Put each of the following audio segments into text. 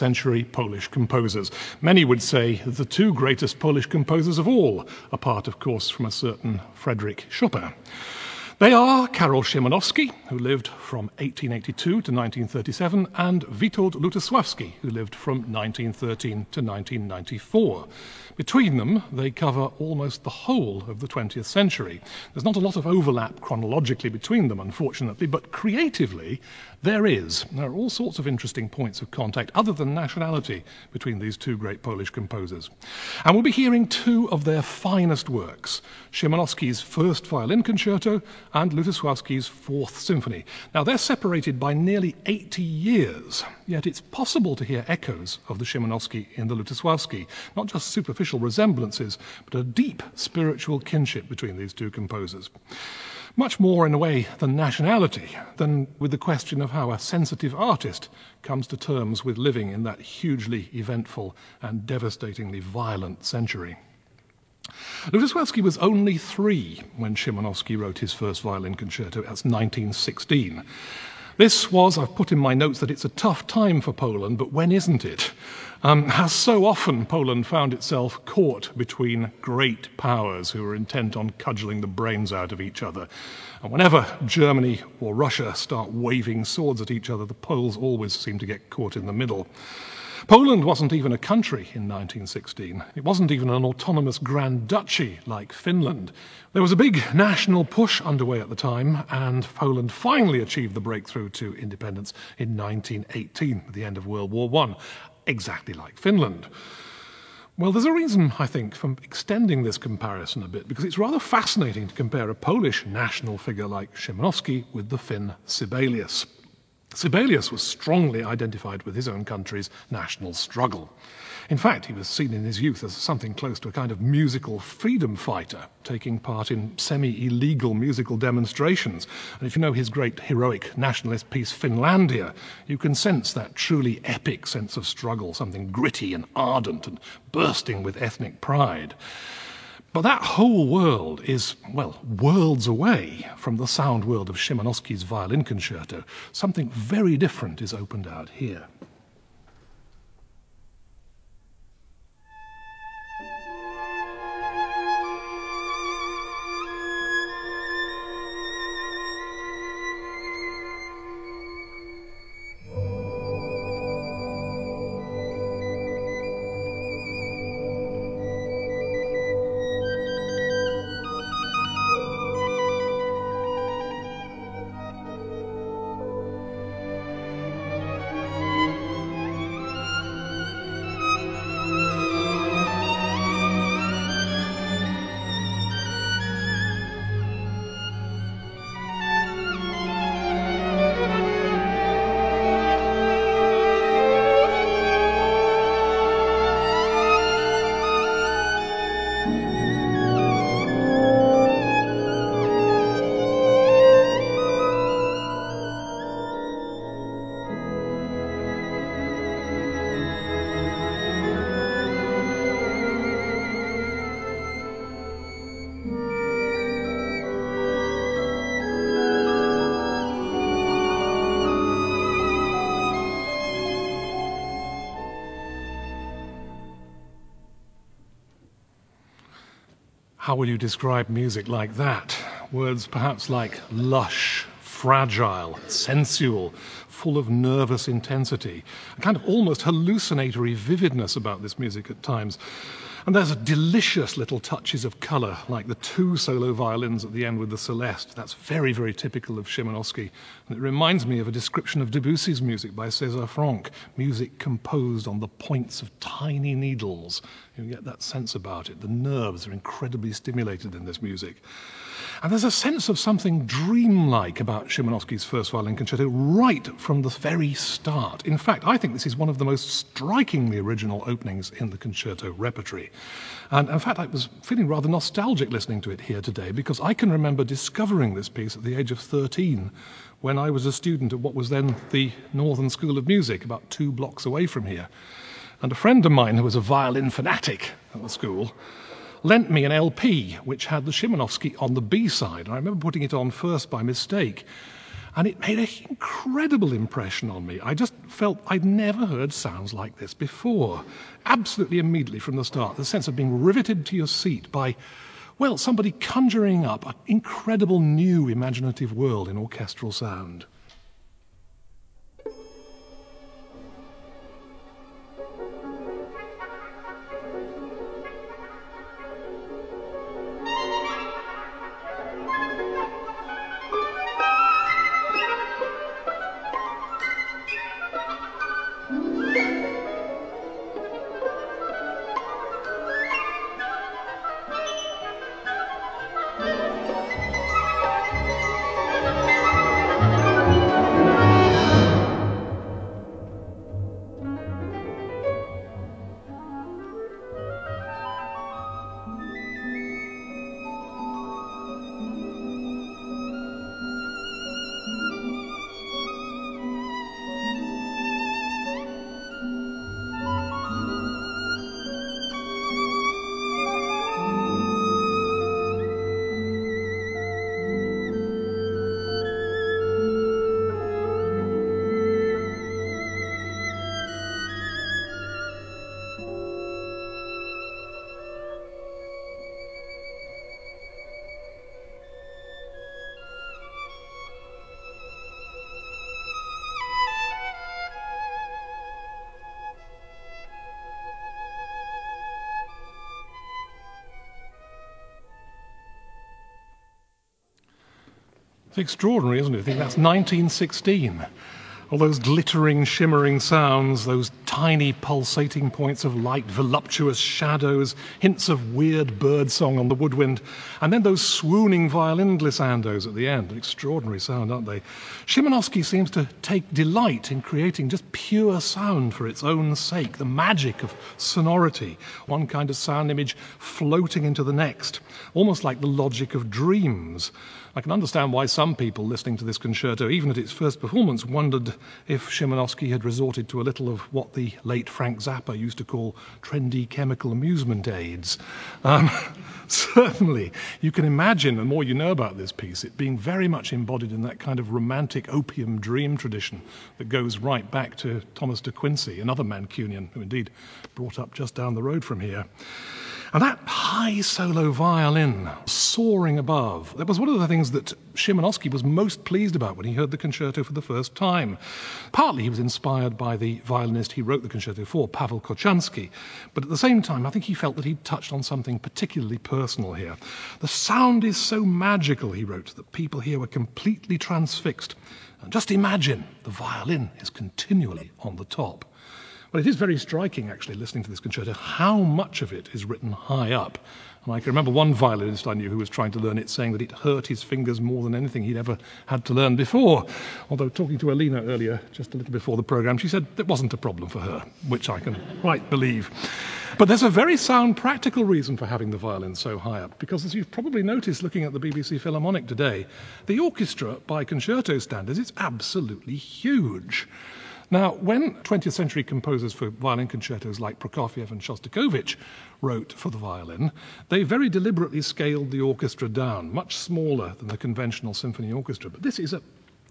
century Polish composers. Many would say the two greatest Polish composers of all, apart, of course, from a certain Frederick Chopin. They are Karol Szymanowski, who lived from 1882 to 1937, and Witold Lutosławski, who lived from 1913 to 1994. Between them, they cover almost the whole of the 20th century. There's not a lot of overlap chronologically between them, unfortunately, but creatively, there is. There are all sorts of interesting points of contact, other than nationality, between these two great Polish composers. And we'll be hearing two of their finest works Szymanowski's First Violin Concerto and Lutosławski's Fourth Symphony. Now, they're separated by nearly 80 years, yet it's possible to hear echoes of the Szymanowski in the Lutosławski, not just superficial resemblances, but a deep spiritual kinship between these two composers much more in a way than nationality, than with the question of how a sensitive artist comes to terms with living in that hugely eventful and devastatingly violent century. Lutosławski was only three when Szymanowski wrote his first violin concerto. That's 1916. This was, I've put in my notes that it's a tough time for Poland, but when isn't it? Um, has so often Poland found itself caught between great powers who are intent on cudgeling the brains out of each other. And whenever Germany or Russia start waving swords at each other, the Poles always seem to get caught in the middle. Poland wasn't even a country in 1916. It wasn't even an autonomous Grand Duchy like Finland. There was a big national push underway at the time, and Poland finally achieved the breakthrough to independence in 1918 at the end of World War I exactly like Finland. Well, there's a reason, I think, for extending this comparison a bit, because it's rather fascinating to compare a Polish national figure like Szymanowski with the Finn Sibelius. Sibelius was strongly identified with his own country's national struggle. In fact, he was seen in his youth as something close to a kind of musical freedom fighter, taking part in semi illegal musical demonstrations. And if you know his great heroic nationalist piece, Finlandia, you can sense that truly epic sense of struggle, something gritty and ardent and bursting with ethnic pride. But that whole world is, well, worlds away from the sound world of Szymanowski's violin concerto. Something very different is opened out here. How will you describe music like that? Words perhaps like lush, fragile, sensual, full of nervous intensity, a kind of almost hallucinatory vividness about this music at times. And there's delicious little touches of colour, like the two solo violins at the end with the celeste. That's very, very typical of Szymanowski. And it reminds me of a description of Debussy's music by César Franck, music composed on the points of tiny needles. You get that sense about it. The nerves are incredibly stimulated in this music. And there's a sense of something dreamlike about Szymanowski's first violin concerto right from the very start. In fact, I think this is one of the most strikingly original openings in the concerto repertory. And in fact, I was feeling rather nostalgic listening to it here today because I can remember discovering this piece at the age of 13 when I was a student at what was then the Northern School of Music, about two blocks away from here. And a friend of mine who was a violin fanatic at the school lent me an LP which had the Szymanowski on the B side. I remember putting it on first by mistake. And it made an incredible impression on me. I just felt I'd never heard sounds like this before. Absolutely immediately from the start, the sense of being riveted to your seat by, well, somebody conjuring up an incredible new imaginative world in orchestral sound. It's extraordinary, isn't it? I think that's 1916. All those glittering, shimmering sounds, those tiny pulsating points of light, voluptuous shadows, hints of weird bird song on the woodwind, and then those swooning violin glissandos at the end. Extraordinary sound, aren't they? Szymanowski seems to take delight in creating just pure sound for its own sake, the magic of sonority, one kind of sound image floating into the next, almost like the logic of dreams. I can understand why some people listening to this concerto, even at its first performance, wondered if Szymanowski had resorted to a little of what the late Frank Zappa used to call trendy chemical amusement aids. Um, certainly, you can imagine, the more you know about this piece, it being very much embodied in that kind of romantic opium dream tradition that goes right back to Thomas de Quincey, another Mancunian who indeed brought up just down the road from here. And that high solo violin soaring above, that was one of the things that Szymanowski was most pleased about when he heard the concerto for the first time. Partly he was inspired by the violinist he wrote the concerto for, Pavel Kochanski, but at the same time I think he felt that he'd touched on something particularly personal here. The sound is so magical, he wrote, that people here were completely transfixed. And just imagine the violin is continually on the top. Well, it is very striking, actually, listening to this concerto, how much of it is written high up. And I can remember one violinist I knew who was trying to learn it saying that it hurt his fingers more than anything he'd ever had to learn before. Although, talking to Alina earlier, just a little before the program, she said it wasn't a problem for her, which I can quite believe. But there's a very sound practical reason for having the violin so high up, because as you've probably noticed looking at the BBC Philharmonic today, the orchestra, by concerto standards, is absolutely huge. Now, when 20th century composers for violin concertos like Prokofiev and Shostakovich wrote for the violin, they very deliberately scaled the orchestra down, much smaller than the conventional symphony orchestra. But this is a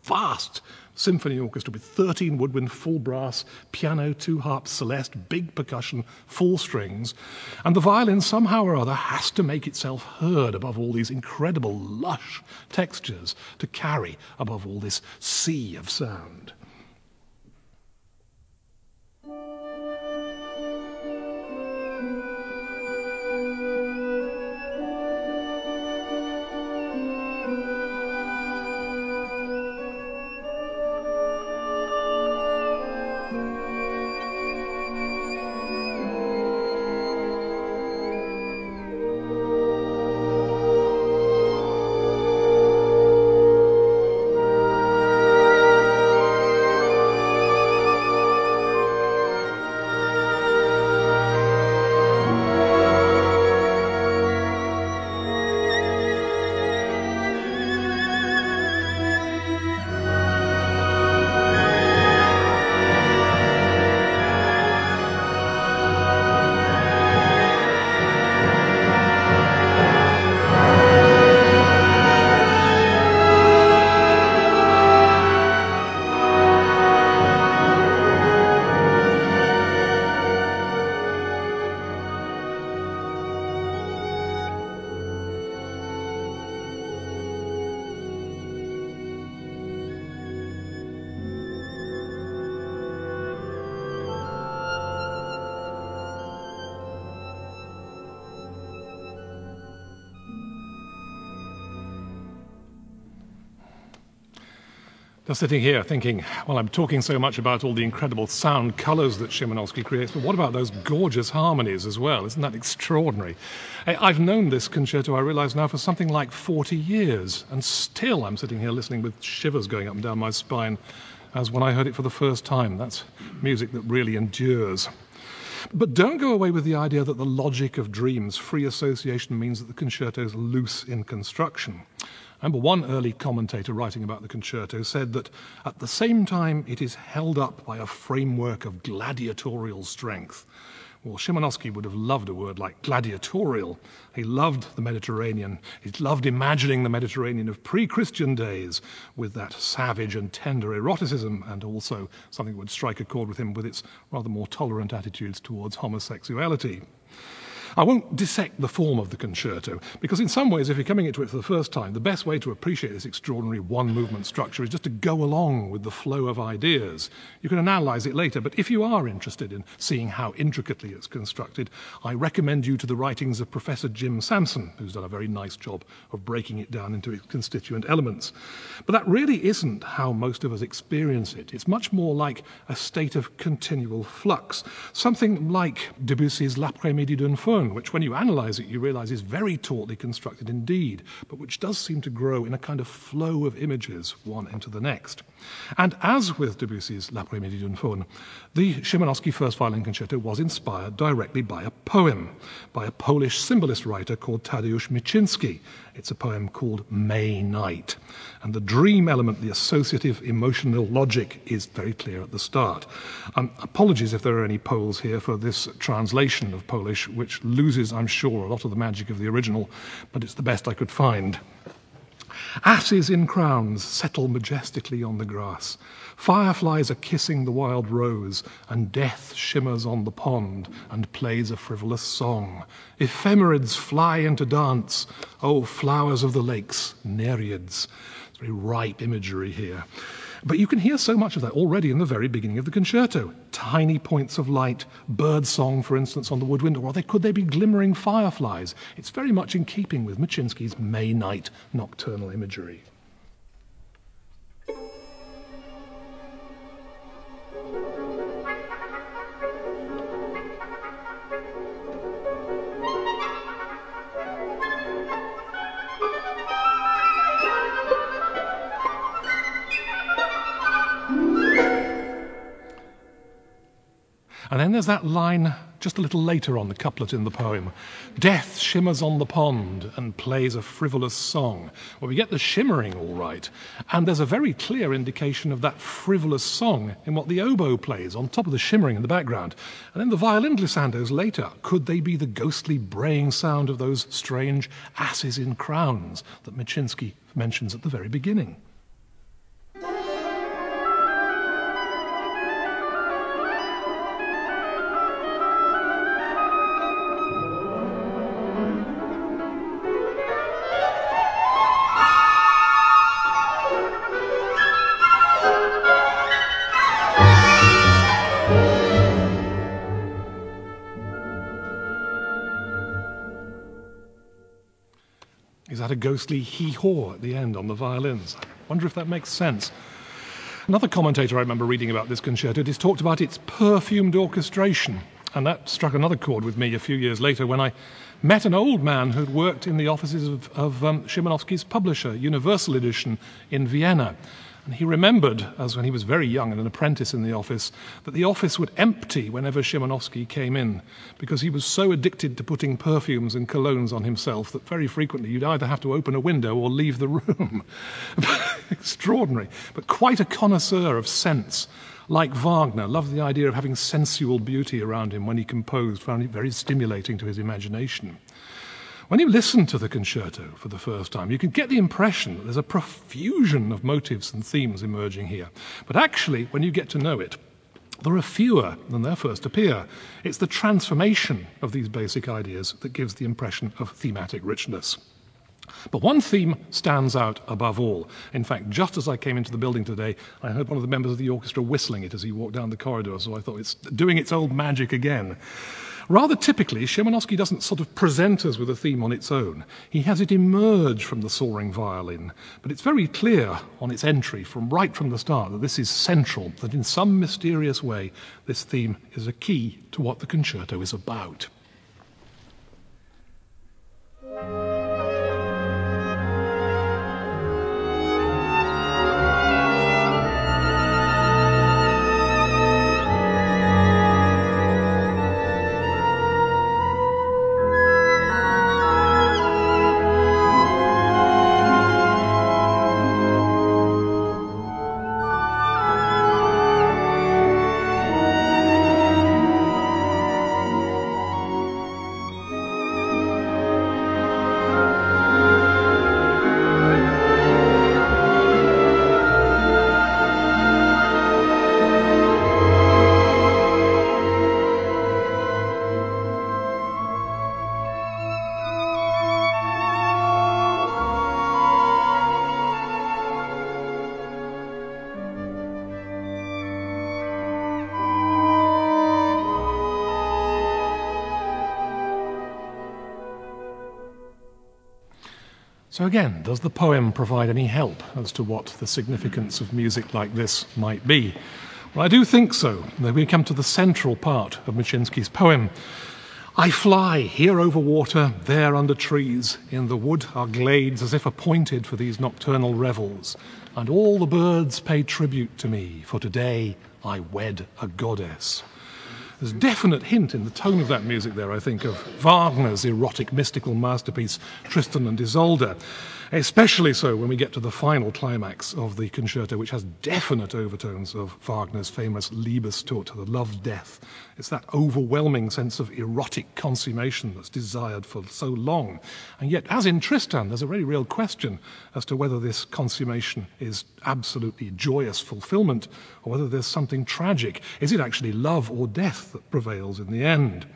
vast symphony orchestra with 13 woodwind, full brass, piano, two harps, celeste, big percussion, full strings. And the violin, somehow or other, has to make itself heard above all these incredible, lush textures to carry above all this sea of sound. Just sitting here thinking, well, I'm talking so much about all the incredible sound colors that Szymanowski creates, but what about those gorgeous harmonies as well? Isn't that extraordinary? I've known this concerto, I realize now, for something like 40 years, and still I'm sitting here listening with shivers going up and down my spine as when I heard it for the first time. That's music that really endures. But don't go away with the idea that the logic of dreams, free association, means that the concerto is loose in construction. I remember one early commentator writing about the concerto said that at the same time it is held up by a framework of gladiatorial strength. Well, Szymanowski would have loved a word like gladiatorial. He loved the Mediterranean. He loved imagining the Mediterranean of pre Christian days with that savage and tender eroticism, and also something that would strike a chord with him with its rather more tolerant attitudes towards homosexuality. I won't dissect the form of the concerto, because in some ways, if you're coming into it for the first time, the best way to appreciate this extraordinary one movement structure is just to go along with the flow of ideas. You can analyze it later, but if you are interested in seeing how intricately it's constructed, I recommend you to the writings of Professor Jim Samson, who's done a very nice job of breaking it down into its constituent elements. But that really isn't how most of us experience it. It's much more like a state of continual flux, something like Debussy's L'après-midi d'un faune which, when you analyze it, you realize is very tautly constructed indeed, but which does seem to grow in a kind of flow of images, one into the next. And as with Debussy's L'après-midi d'une faune, the Szymanowski First Violin Concerto was inspired directly by a poem by a Polish symbolist writer called Tadeusz Miciński. It's a poem called May Night. And the dream element, the associative emotional logic, is very clear at the start. Um, apologies if there are any Poles here for this translation of Polish, which loses, I'm sure, a lot of the magic of the original, but it's the best I could find. Asses in crowns settle majestically on the grass. Fireflies are kissing the wild rose, and death shimmers on the pond and plays a frivolous song. Ephemerids fly into dance. Oh, flowers of the lakes, nereids. It's very ripe imagery here. But you can hear so much of that already in the very beginning of the concerto. Tiny points of light, bird song, for instance, on the woodwind, or could they be glimmering fireflies? It's very much in keeping with Miciński's May night nocturnal imagery. Then there's that line just a little later on the couplet in the poem Death shimmers on the pond and plays a frivolous song. Well, we get the shimmering all right, and there's a very clear indication of that frivolous song in what the oboe plays on top of the shimmering in the background. And then the violin glissandos later. Could they be the ghostly braying sound of those strange asses in crowns that Miciński mentions at the very beginning? Ghostly hee haw at the end on the violins? I wonder if that makes sense. Another commentator I remember reading about this concerto has talked about its perfumed orchestration. And that struck another chord with me a few years later when I met an old man who'd worked in the offices of, of um, Szymanowski's publisher, Universal Edition, in Vienna. And he remembered, as when he was very young and an apprentice in the office, that the office would empty whenever Szymanowski came in, because he was so addicted to putting perfumes and colognes on himself that very frequently you'd either have to open a window or leave the room. Extraordinary, but quite a connoisseur of scents. Like Wagner, loved the idea of having sensual beauty around him when he composed, found it very stimulating to his imagination. When you listen to the concerto for the first time, you can get the impression that there's a profusion of motives and themes emerging here. But actually, when you get to know it, there are fewer than there first appear. It's the transformation of these basic ideas that gives the impression of thematic richness. But one theme stands out above all. In fact, just as I came into the building today, I heard one of the members of the orchestra whistling it as he walked down the corridor, so I thought it's doing its old magic again. Rather typically, Szymanowski doesn't sort of present us with a theme on its own. He has it emerge from the soaring violin, but it's very clear on its entry from right from the start that this is central, that in some mysterious way this theme is a key to what the concerto is about. So, again, does the poem provide any help as to what the significance of music like this might be? Well, I do think so. We come to the central part of Miciński's poem. I fly here over water, there under trees. In the wood are glades as if appointed for these nocturnal revels. And all the birds pay tribute to me, for today I wed a goddess. There's a definite hint in the tone of that music there, I think, of Wagner's erotic mystical masterpiece, Tristan and Isolde. Especially so when we get to the final climax of the concerto, which has definite overtones of Wagner's famous Liebestod, the love death. It's that overwhelming sense of erotic consummation that's desired for so long. And yet, as in Tristan, there's a very real question as to whether this consummation is absolutely joyous fulfillment or whether there's something tragic. Is it actually love or death that prevails in the end?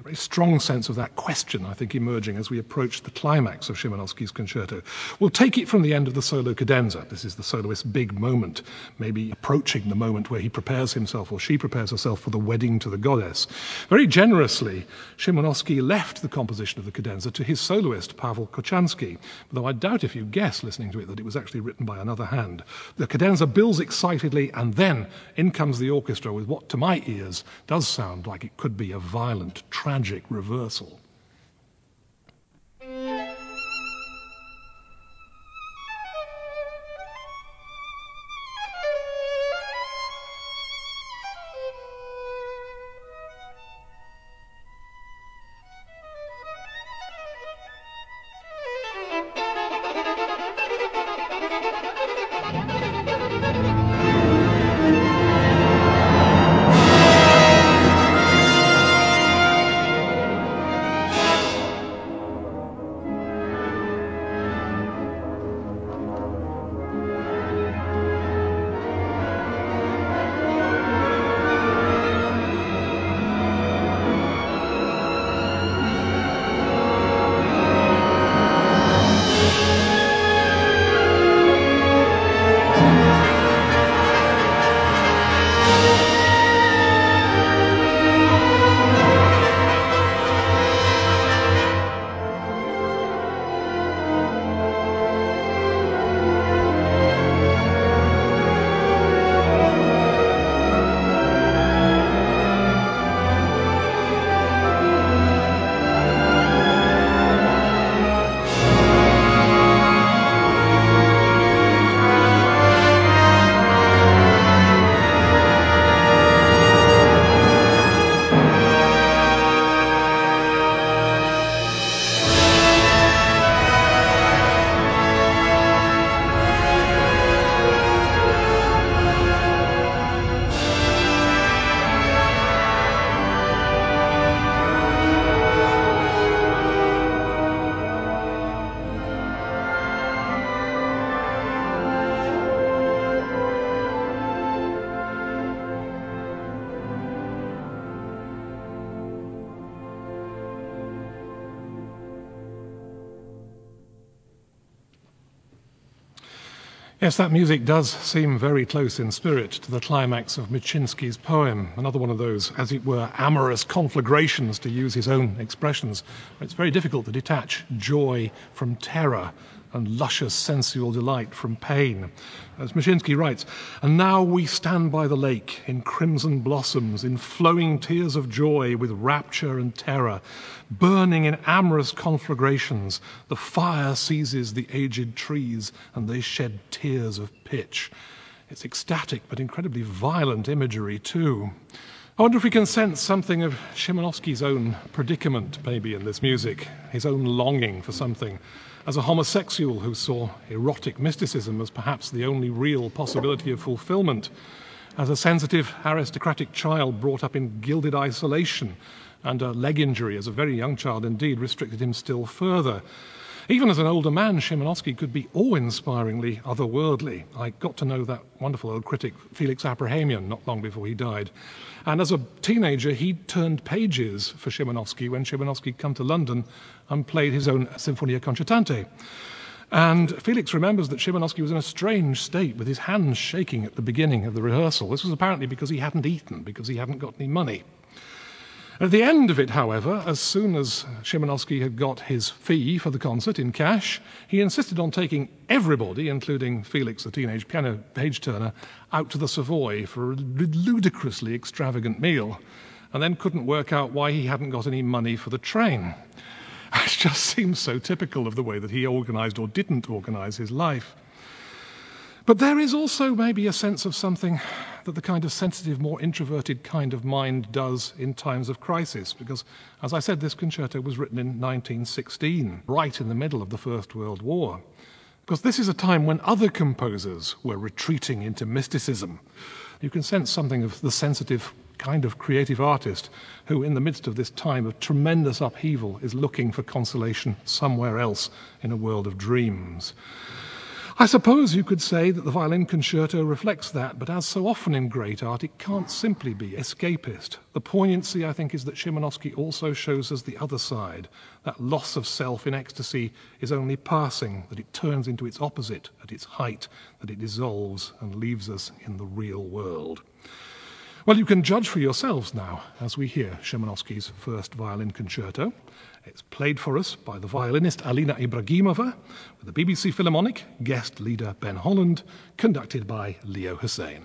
A very strong sense of that question, I think, emerging as we approach the climax of Szymanowski's concerto. We'll take it from the end of the solo cadenza. This is the soloist's big moment, maybe approaching the moment where he prepares himself or she prepares herself for the wedding to the goddess. Very generously, Szymanowski left the composition of the cadenza to his soloist, Pavel Kochanski, though I doubt if you guess listening to it that it was actually written by another hand. The cadenza builds excitedly, and then in comes the orchestra with what, to my ears, does sound like it could be a violent, tragic reversal. Yes, that music does seem very close in spirit to the climax of Miciński's poem, another one of those, as it were, amorous conflagrations, to use his own expressions. It's very difficult to detach joy from terror and luscious sensual delight from pain. As Miciński writes, and now we stand by the lake in crimson blossoms, in flowing tears of joy with rapture and terror, burning in amorous conflagrations. The fire seizes the aged trees and they shed tears of pitch. It's ecstatic but incredibly violent imagery, too. I wonder if we can sense something of Szymanowski's own predicament, maybe, in this music, his own longing for something as a homosexual who saw erotic mysticism as perhaps the only real possibility of fulfillment, as a sensitive aristocratic child brought up in gilded isolation, and a leg injury as a very young child indeed restricted him still further. Even as an older man, Szymanowski could be awe-inspiringly otherworldly. I got to know that wonderful old critic Felix Aprahamian not long before he died. And as a teenager, he turned pages for Szymanowski when Szymanowski came to London and played his own Sinfonia Concertante. And Felix remembers that Szymanowski was in a strange state with his hands shaking at the beginning of the rehearsal. This was apparently because he hadn't eaten, because he hadn't got any money. At the end of it, however, as soon as Szymanowski had got his fee for the concert in cash, he insisted on taking everybody, including Felix, the teenage piano page turner, out to the Savoy for a ludicrously extravagant meal, and then couldn't work out why he hadn't got any money for the train. It just seems so typical of the way that he organized or didn't organize his life. But there is also maybe a sense of something that the kind of sensitive, more introverted kind of mind does in times of crisis. Because, as I said, this concerto was written in 1916, right in the middle of the First World War. Because this is a time when other composers were retreating into mysticism. You can sense something of the sensitive kind of creative artist who, in the midst of this time of tremendous upheaval, is looking for consolation somewhere else in a world of dreams. I suppose you could say that the violin concerto reflects that, but as so often in great art, it can't simply be escapist. The poignancy, I think, is that Szymanowski also shows us the other side. That loss of self in ecstasy is only passing, that it turns into its opposite at its height, that it dissolves and leaves us in the real world. Well, you can judge for yourselves now as we hear Szymanowski's first violin concerto. It's played for us by the violinist Alina Ibragimova with the BBC Philharmonic, guest leader Ben Holland, conducted by Leo Hussain.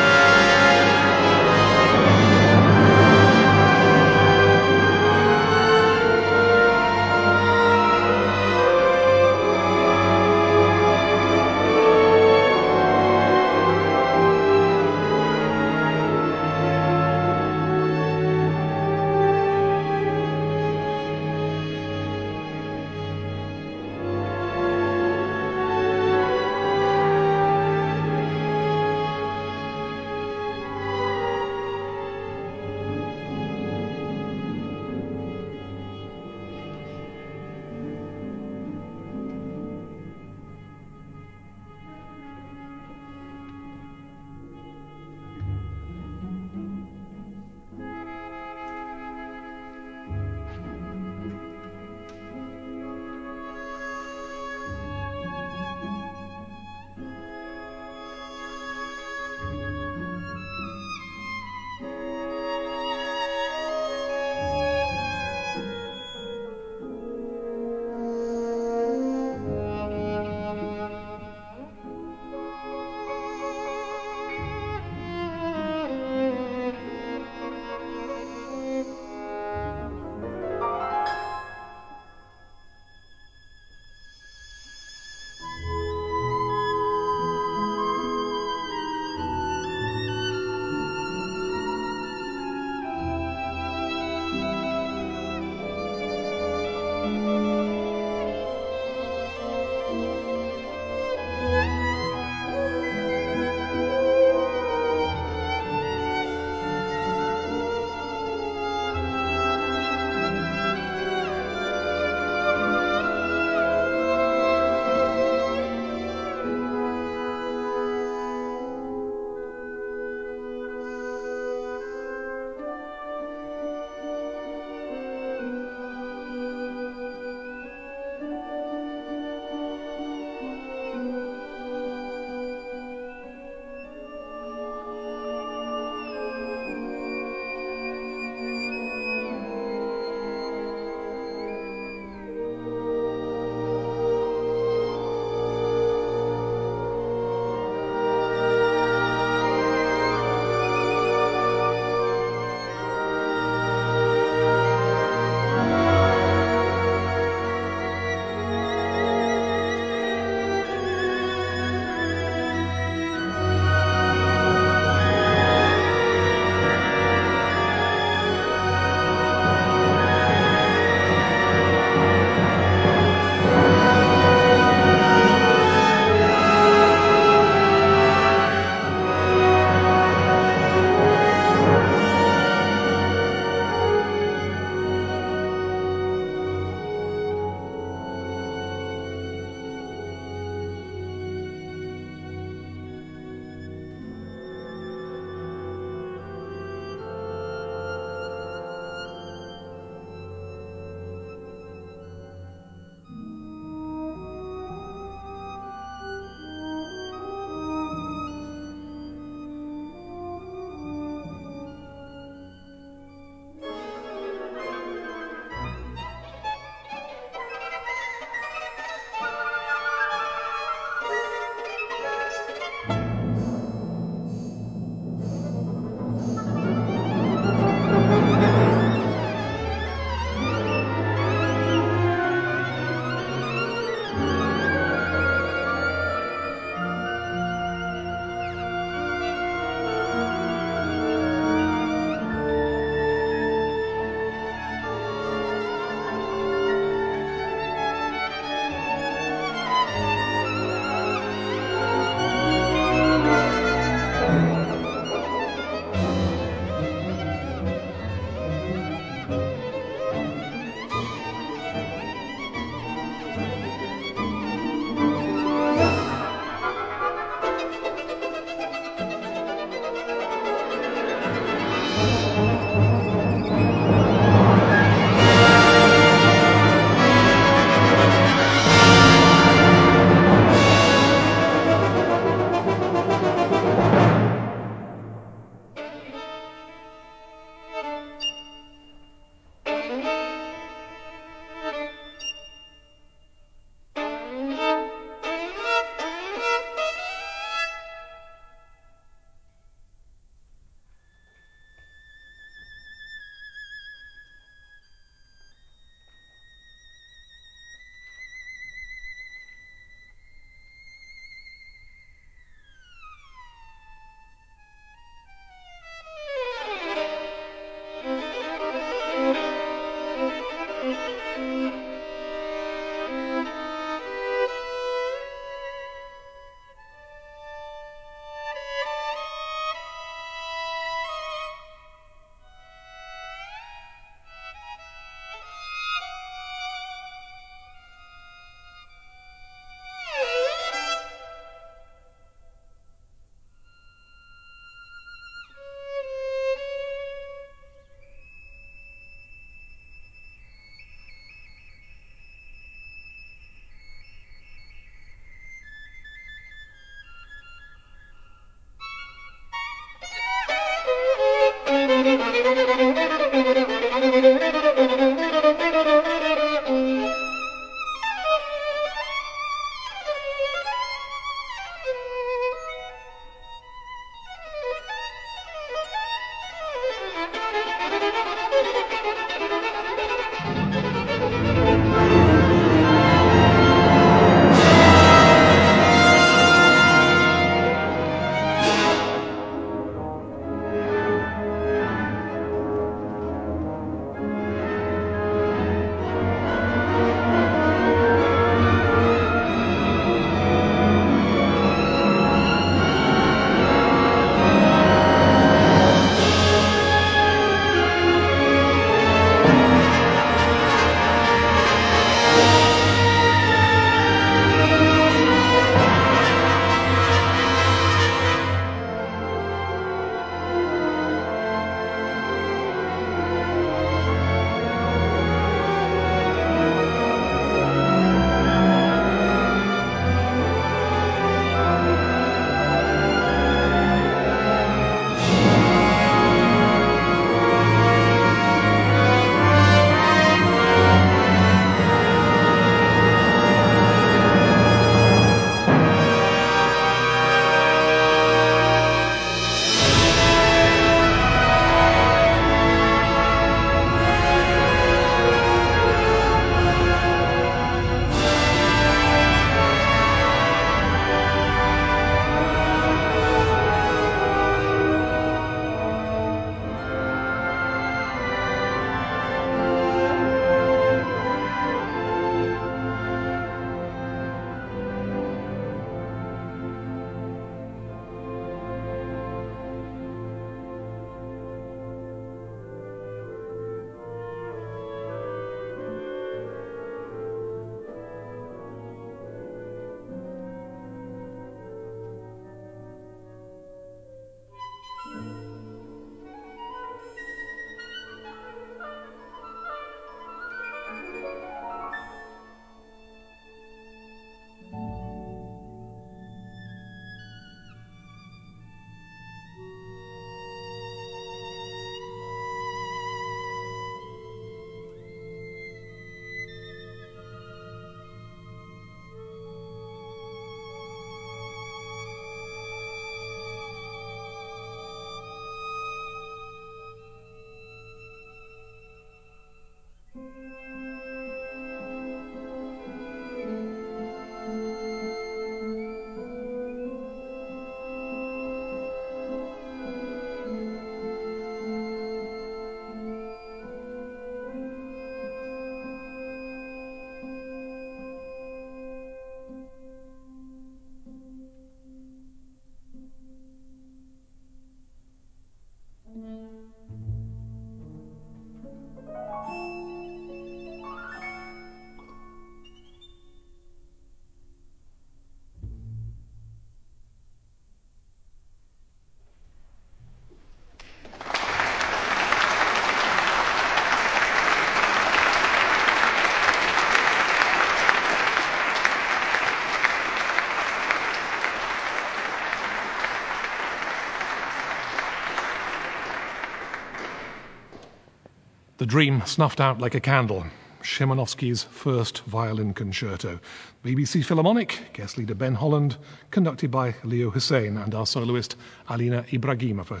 The dream snuffed out like a candle. Szymanowski's first violin concerto. BBC Philharmonic, guest leader Ben Holland, conducted by Leo Hussain and our soloist Alina Ibragimova.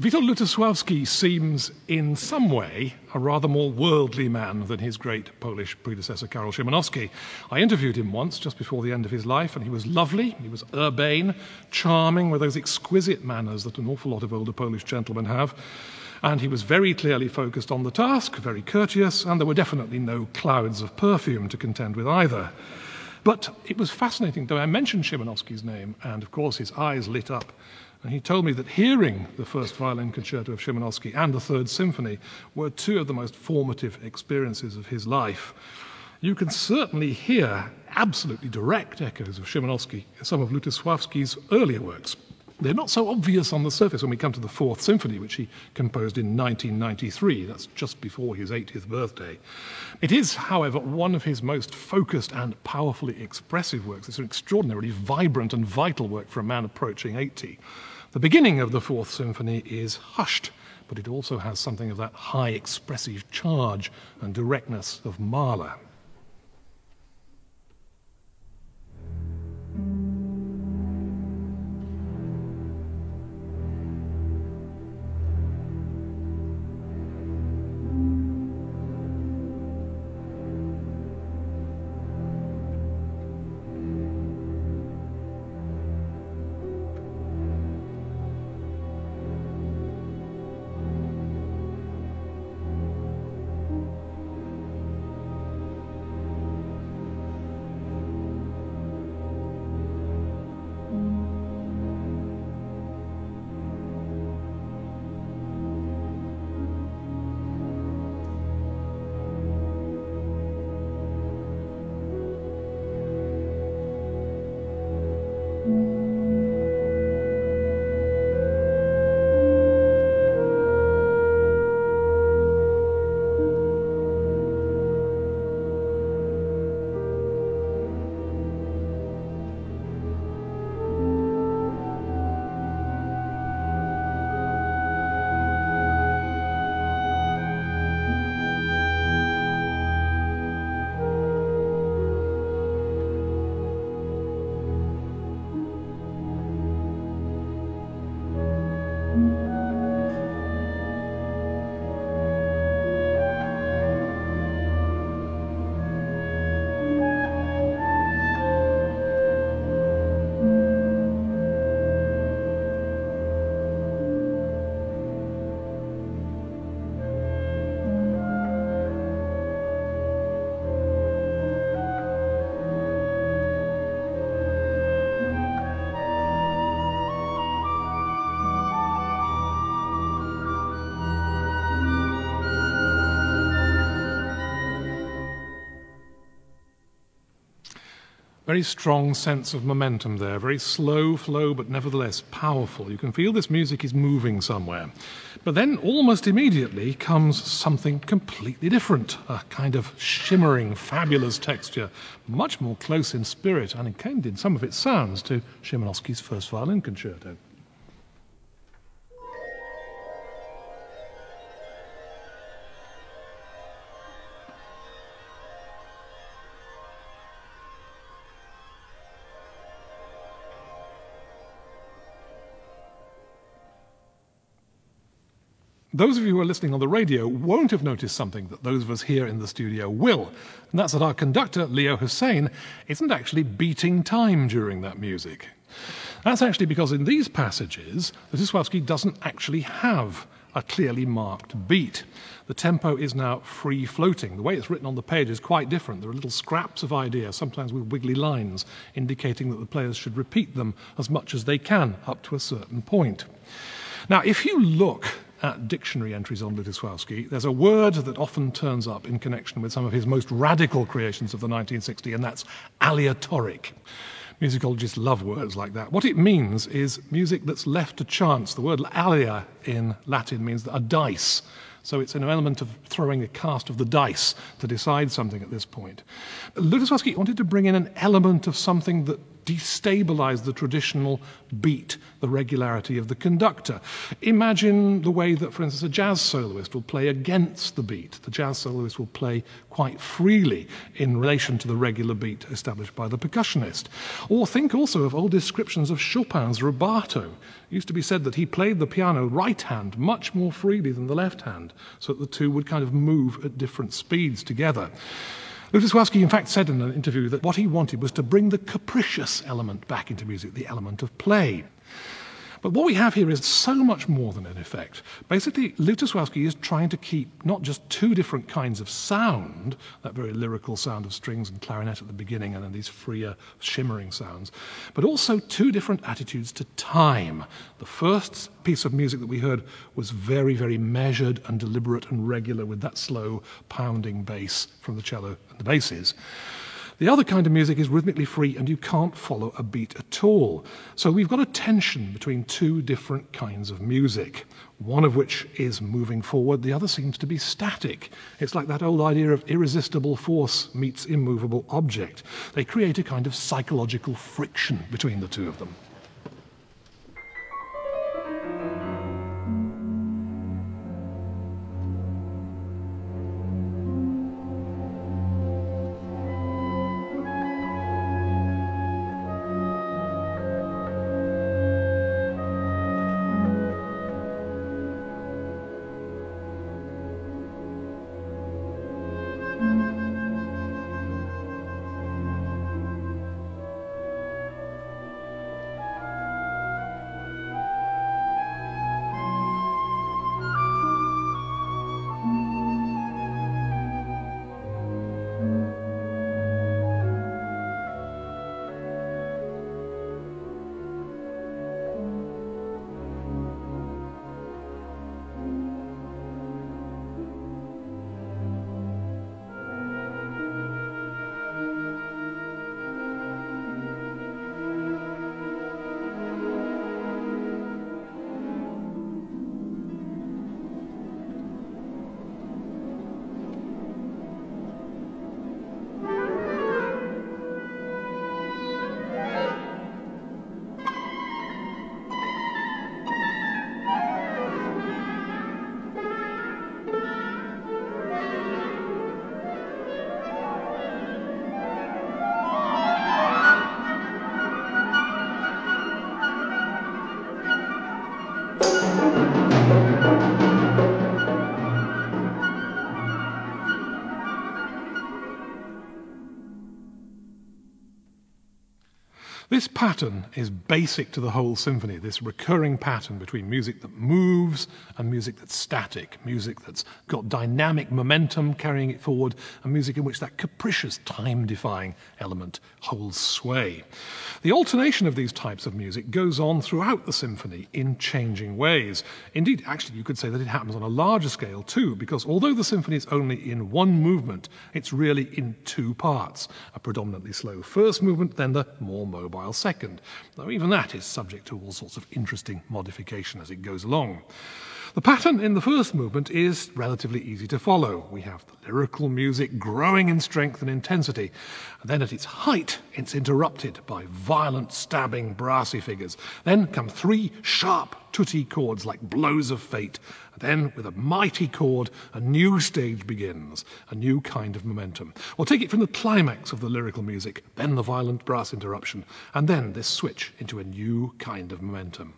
Witold Lutosławski seems, in some way, a rather more worldly man than his great Polish predecessor, Karol Szymanowski. I interviewed him once, just before the end of his life, and he was lovely, he was urbane, charming, with those exquisite manners that an awful lot of older Polish gentlemen have. And he was very clearly focused on the task, very courteous, and there were definitely no clouds of perfume to contend with either. But it was fascinating, though I mentioned Szymanowski's name, and of course his eyes lit up. And he told me that hearing the first violin concerto of Szymanowski and the Third Symphony were two of the most formative experiences of his life. You can certainly hear absolutely direct echoes of Szymanowski in some of Lutosławski's earlier works. They're not so obvious on the surface when we come to the Fourth Symphony, which he composed in 1993. That's just before his 80th birthday. It is, however, one of his most focused and powerfully expressive works. It's an extraordinarily vibrant and vital work for a man approaching 80. The beginning of the Fourth Symphony is hushed, but it also has something of that high expressive charge and directness of Mahler. Very strong sense of momentum there, very slow flow, but nevertheless powerful. You can feel this music is moving somewhere. But then almost immediately comes something completely different a kind of shimmering, fabulous texture, much more close in spirit and in some of its sounds to Szymanowski's first violin concerto. Those of you who are listening on the radio won't have noticed something that those of us here in the studio will, and that's that our conductor, Leo Hussain, isn't actually beating time during that music. That's actually because in these passages, Lutosławski doesn't actually have a clearly marked beat. The tempo is now free floating. The way it's written on the page is quite different. There are little scraps of idea, sometimes with wiggly lines, indicating that the players should repeat them as much as they can up to a certain point. Now, if you look at dictionary entries on Lutosławski, there's a word that often turns up in connection with some of his most radical creations of the 1960s, and that's aleatoric. Musicologists love words like that. What it means is music that's left to chance. The word alea in Latin means a dice. So it's an element of throwing a cast of the dice to decide something at this point. Lutosławski wanted to bring in an element of something that destabilize the traditional beat, the regularity of the conductor. Imagine the way that, for instance, a jazz soloist will play against the beat. The jazz soloist will play quite freely in relation to the regular beat established by the percussionist. Or think also of old descriptions of Chopin's rubato. It used to be said that he played the piano right hand much more freely than the left hand, so that the two would kind of move at different speeds together. Lutoslawski, in fact, said in an interview that what he wanted was to bring the capricious element back into music, the element of play. But what we have here is so much more than an effect. Basically, Lutoslawski is trying to keep not just two different kinds of sound, that very lyrical sound of strings and clarinet at the beginning, and then these freer, shimmering sounds, but also two different attitudes to time. The first piece of music that we heard was very, very measured and deliberate and regular with that slow pounding bass from the cello and the basses. The other kind of music is rhythmically free and you can't follow a beat at all. So we've got a tension between two different kinds of music, one of which is moving forward, the other seems to be static. It's like that old idea of irresistible force meets immovable object. They create a kind of psychological friction between the two of them. Pattern is basic to the whole symphony, this recurring pattern between music that moves and music that's static, music that's got dynamic momentum carrying it forward, and music in which that capricious, time defying element holds sway. The alternation of these types of music goes on throughout the symphony in changing ways. Indeed, actually, you could say that it happens on a larger scale too, because although the symphony is only in one movement, it's really in two parts a predominantly slow first movement, then the more mobile second, though even that is subject to all sorts of interesting modification as it goes along. The pattern in the first movement is relatively easy to follow. We have the lyrical music growing in strength and intensity, and then at its height, it's interrupted by violent, stabbing, brassy figures. Then come three sharp tutti chords like blows of fate. And then, with a mighty chord, a new stage begins, a new kind of momentum. We'll take it from the climax of the lyrical music, then the violent brass interruption, and then this switch into a new kind of momentum.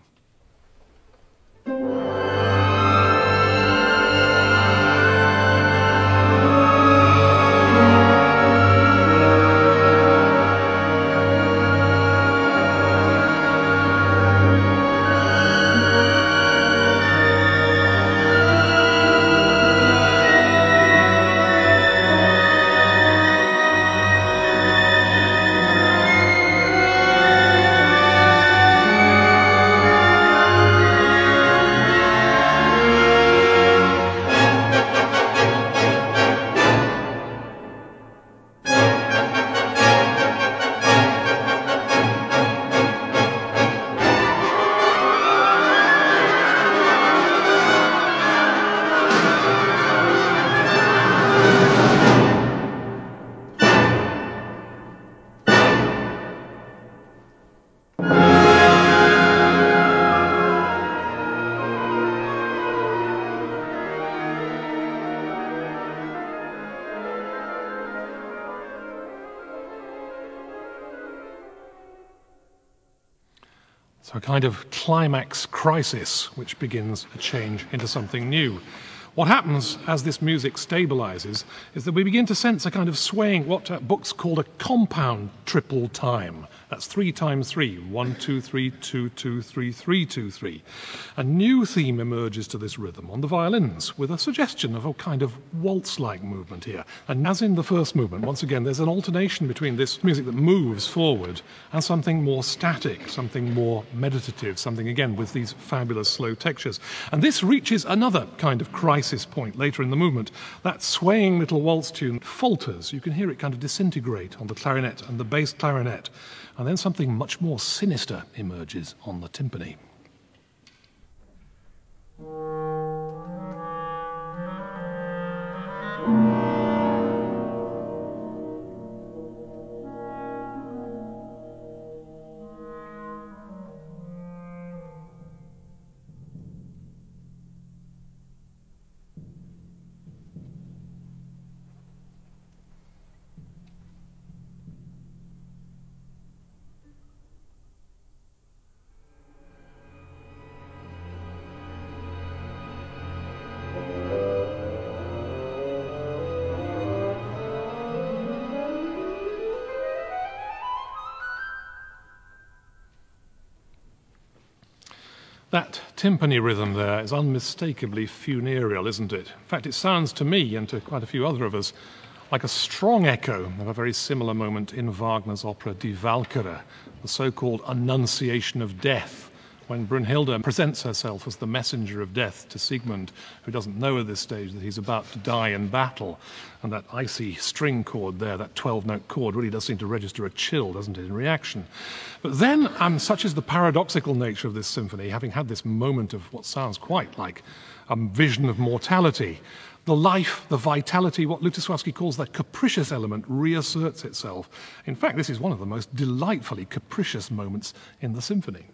Climax crisis which begins a change into something new. What happens as this music stabilizes is that we begin to sense a kind of swaying, what books call a compound triple time. That's three times three. One, two, three, two, two, three, three, two, three. A new theme emerges to this rhythm on the violins with a suggestion of a kind of waltz like movement here. And as in the first movement, once again, there's an alternation between this music that moves forward and something more static, something more meditative, something again with these fabulous slow textures. And this reaches another kind of crisis point later in the movement. That swaying little waltz tune falters. You can hear it kind of disintegrate on the clarinet and the bass clarinet and then something much more sinister emerges on the timpani. Timpani rhythm there is unmistakably funereal, isn't it? In fact, it sounds to me and to quite a few other of us like a strong echo of a very similar moment in Wagner's opera Die Walküre, the so called Annunciation of Death when Brunhilde presents herself as the messenger of death to Siegmund, who doesn't know at this stage that he's about to die in battle. And that icy string chord there, that 12 note chord, really does seem to register a chill, doesn't it, in reaction. But then, um, such is the paradoxical nature of this symphony, having had this moment of what sounds quite like a vision of mortality, the life, the vitality, what Lutoslawski calls that capricious element, reasserts itself. In fact, this is one of the most delightfully capricious moments in the symphony.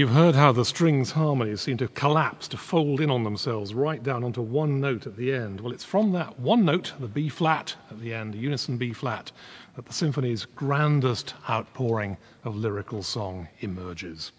You've heard how the strings' harmonies seem to collapse, to fold in on themselves right down onto one note at the end. Well, it's from that one note, the B flat at the end, unison B flat, that the symphony's grandest outpouring of lyrical song emerges.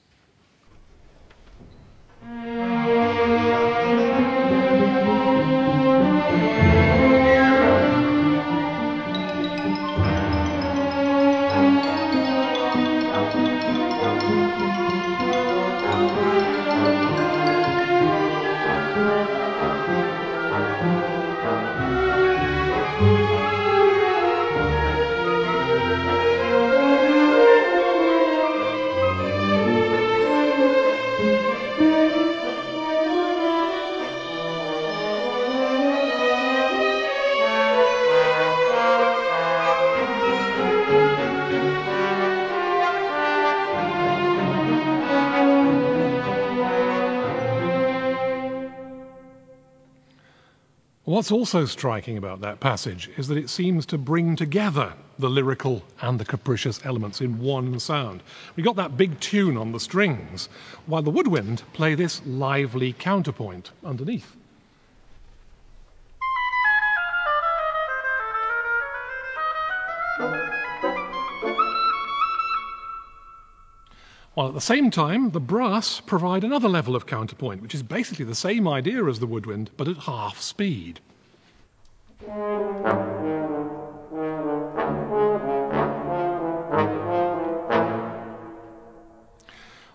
What's also striking about that passage is that it seems to bring together the lyrical and the capricious elements in one sound. We got that big tune on the strings, while the woodwind play this lively counterpoint underneath. While at the same time, the brass provide another level of counterpoint, which is basically the same idea as the woodwind, but at half speed. The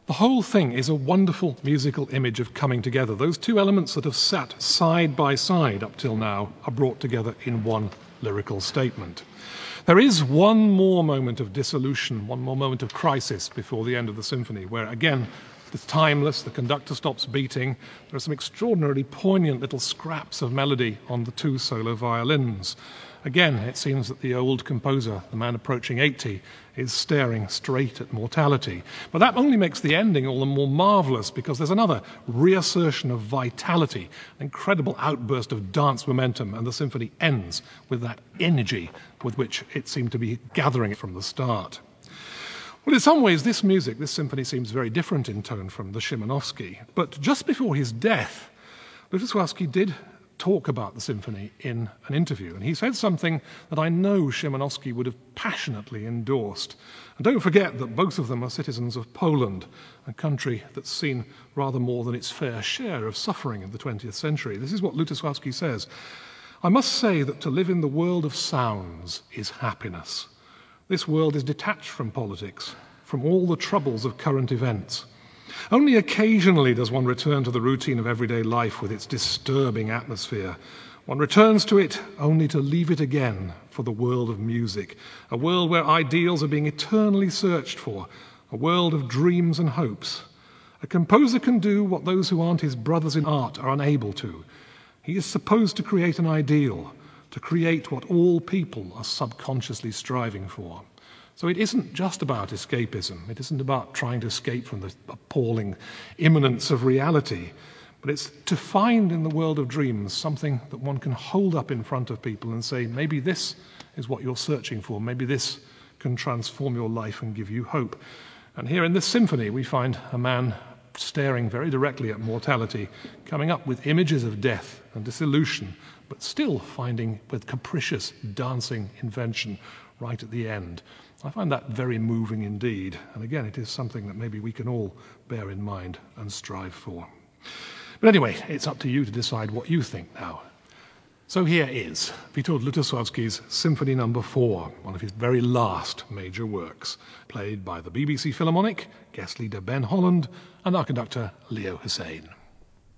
whole thing is a wonderful musical image of coming together. Those two elements that have sat side by side up till now are brought together in one lyrical statement. There is one more moment of dissolution, one more moment of crisis before the end of the symphony, where again, it's timeless, the conductor stops beating. There are some extraordinarily poignant little scraps of melody on the two solo violins. Again, it seems that the old composer, the man approaching 80, is staring straight at mortality. But that only makes the ending all the more marvelous because there's another reassertion of vitality, an incredible outburst of dance momentum, and the symphony ends with that energy with which it seemed to be gathering from the start. Well, in some ways, this music, this symphony, seems very different in tone from the Szymanowski. But just before his death, Lutosławski did talk about the symphony in an interview. And he said something that I know Szymanowski would have passionately endorsed. And don't forget that both of them are citizens of Poland, a country that's seen rather more than its fair share of suffering in the 20th century. This is what Lutosławski says I must say that to live in the world of sounds is happiness. This world is detached from politics, from all the troubles of current events. Only occasionally does one return to the routine of everyday life with its disturbing atmosphere. One returns to it only to leave it again for the world of music, a world where ideals are being eternally searched for, a world of dreams and hopes. A composer can do what those who aren't his brothers in art are unable to. He is supposed to create an ideal, to create what all people are subconsciously striving for. So it isn't just about escapism. It isn't about trying to escape from the appalling imminence of reality. But it's to find in the world of dreams something that one can hold up in front of people and say, maybe this is what you're searching for. Maybe this can transform your life and give you hope. And here in this symphony, we find a man staring very directly at mortality, coming up with images of death and dissolution, but still finding with capricious dancing invention right at the end. I find that very moving indeed. And again, it is something that maybe we can all bear in mind and strive for. But anyway, it's up to you to decide what you think now. So here is Witold Lutosławski's Symphony No. 4, one of his very last major works, played by the BBC Philharmonic, guest leader Ben Holland, and our conductor Leo Hussain.